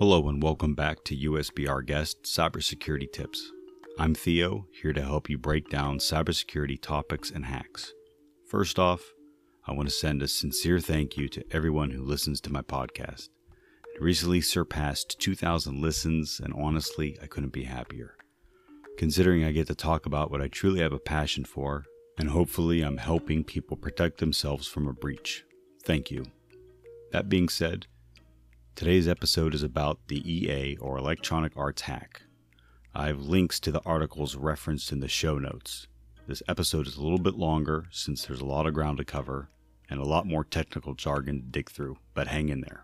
Hello and welcome back to USBR Guest Cybersecurity Tips. I'm Theo, here to help you break down cybersecurity topics and hacks. First off, I want to send a sincere thank you to everyone who listens to my podcast. It recently surpassed 2,000 listens, and honestly, I couldn't be happier. Considering I get to talk about what I truly have a passion for, and hopefully I'm helping people protect themselves from a breach. Thank you. That being said, today's episode is about the EA or Electronic Arts hack. I have links to the articles referenced in the show notes. This episode is a little bit longer since there's a lot of ground to cover and a lot more technical jargon to dig through, but hang in there.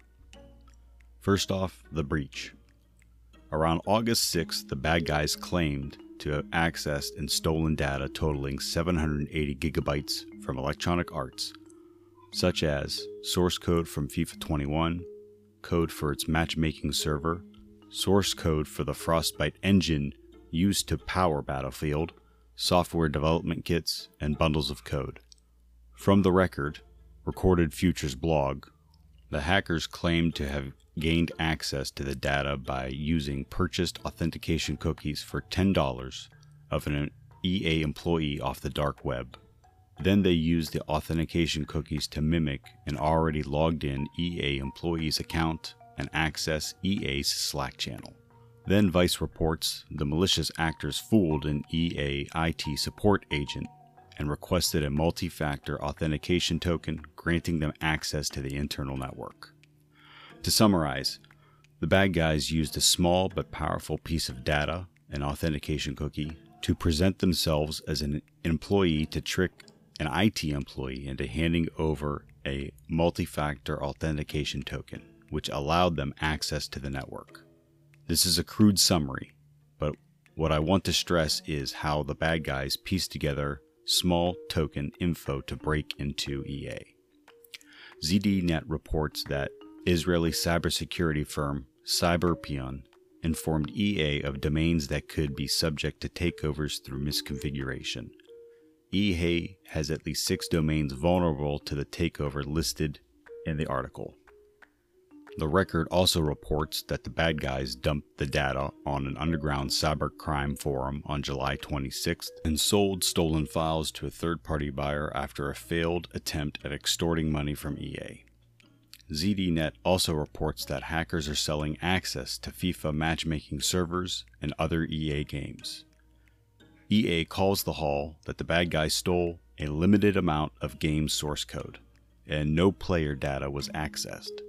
First off, the breach. Around August 6th, the bad guys claimed to have accessed and stolen data totaling 780 gigabytes from Electronic Arts, such as source code from FIFA 21, code for its matchmaking server, source code for the Frostbite engine used to power Battlefield, software development kits, and bundles of code. From the record, Recorded Futures blog, the hackers claimed to have gained access to the data by using purchased authentication cookies for $10 of an EA employee off the dark web. Then they used the authentication cookies to mimic an already logged in EA employee's account and access EA's Slack channel. Then Vice reports the malicious actors fooled an EA IT support agent and requested a multi factor authentication token granting them access to the internal network. To summarize, the bad guys used a small but powerful piece of data, an authentication cookie, to present themselves as an employee to trick an IT employee into handing over a multi factor authentication token, which allowed them access to the network. This is a crude summary, but what I want to stress is how the bad guys pieced together small token info to break into EA. ZDNet reports that Israeli cybersecurity firm Cyberpion informed EA of domains that could be subject to takeovers through misconfiguration. EA has at least six domains vulnerable to the takeover listed in the article. The record also reports that the bad guys dumped the data on an underground cybercrime forum on July 26th and sold stolen files to a third party buyer after a failed attempt at extorting money from EA. ZDNet also reports that hackers are selling access to FIFA matchmaking servers and other EA games. EA calls the haul that the bad guys stole a limited amount of game source code, and no player data was accessed.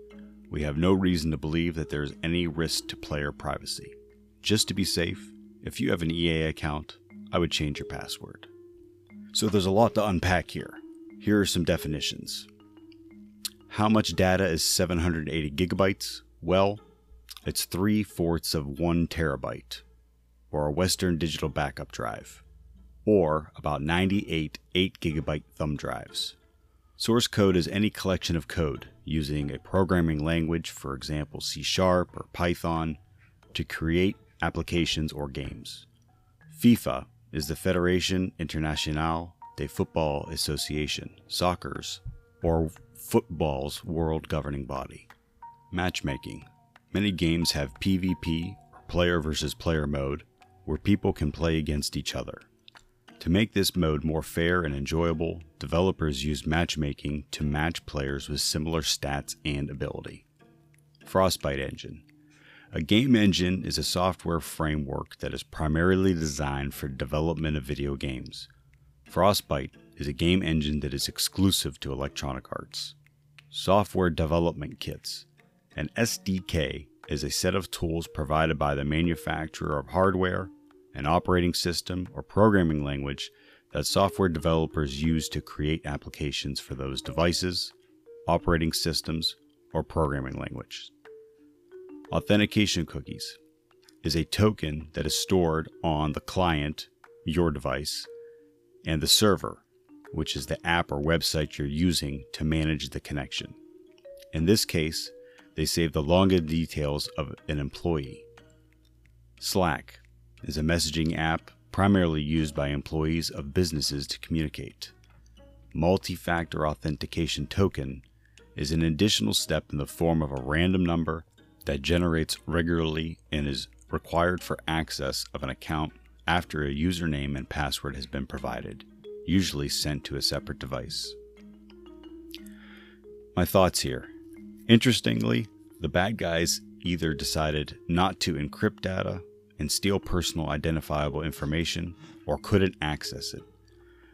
We have no reason to believe that there is any risk to player privacy. Just to be safe, if you have an EA account, I would change your password. So there's a lot to unpack here. Here are some definitions. How much data is 780 gigabytes? Well, it's three fourths of one terabyte, or a Western Digital backup drive, or about 98 8 gigabyte thumb drives. Source code is any collection of code using a programming language, for example C Sharp or Python, to create applications or games. FIFA is the Fédération Internationale de Football Association, soccer's, or football's world governing body. Matchmaking. Many games have PvP, or player versus player mode, where people can play against each other. To make this mode more fair and enjoyable, developers use matchmaking to match players with similar stats and ability. Frostbite Engine A game engine is a software framework that is primarily designed for development of video games. Frostbite is a game engine that is exclusive to Electronic Arts. Software Development Kits An SDK is a set of tools provided by the manufacturer of hardware, an operating system, or programming language that software developers use to create applications for those devices, operating systems, or programming language. Authentication cookies is a token that is stored on the client, your device, and the server, which is the app or website you're using to manage the connection. In this case, they save the longer details of an employee. Slack is a messaging app primarily used by employees of businesses to communicate. Multi factor authentication token is an additional step in the form of a random number that generates regularly and is required for access of an account after a username and password has been provided, usually sent to a separate device. My thoughts here. Interestingly, the bad guys either decided not to encrypt data and steal personal identifiable information or couldn't access it.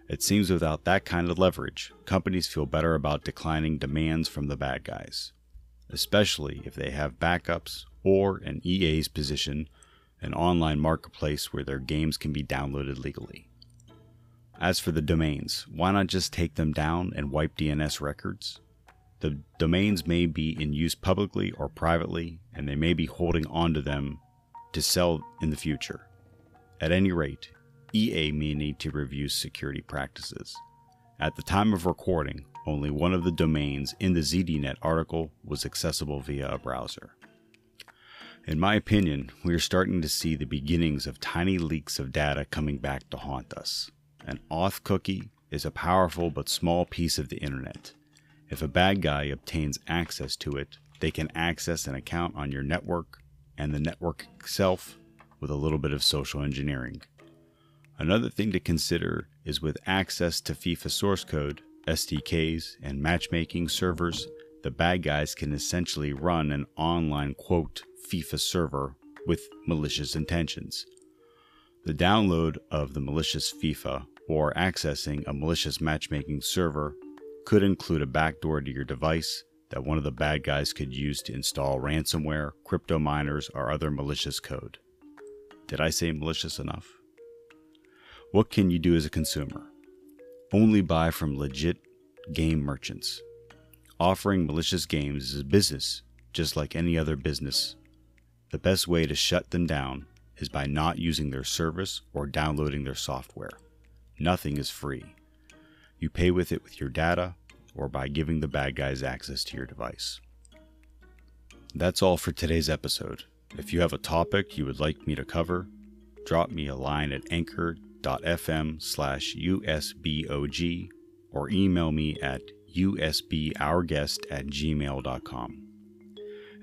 It seems without that kind of leverage, companies feel better about declining demands from the bad guys, especially if they have backups or, an EA's position, an online marketplace where their games can be downloaded legally. As for the domains, why not just take them down and wipe DNS records? The domains may be in use publicly or privately, and they may be holding onto them to sell in the future. At any rate, EA may need to review security practices. At the time of recording, only one of the domains in the ZDNet article was accessible via a browser. In my opinion, we are starting to see the beginnings of tiny leaks of data coming back to haunt us. An auth cookie is a powerful but small piece of the internet. If a bad guy obtains access to it, they can access an account on your network and the network itself with a little bit of social engineering. Another thing to consider is with access to FIFA source code, SDKs, and matchmaking servers, the bad guys can essentially run an online quote FIFA server with malicious intentions. The download of the malicious FIFA or accessing a malicious matchmaking server could include a backdoor to your device that one of the bad guys could use to install ransomware, crypto miners, or other malicious code. Did I say malicious enough? What can you do as a consumer? Only buy from legit game merchants. Offering malicious games is a business just like any other business. The best way to shut them down is by not using their service or downloading their software. Nothing is free. You pay with it with your data or by giving the bad guys access to your device. That's all for today's episode. If you have a topic you would like me to cover, drop me a line at anchor.fm slash usbog or email me at usbourguest at gmail.com.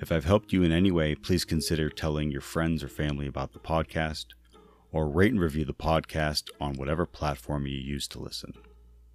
If I've helped you in any way, please consider telling your friends or family about the podcast or rate and review the podcast on whatever platform you use to listen.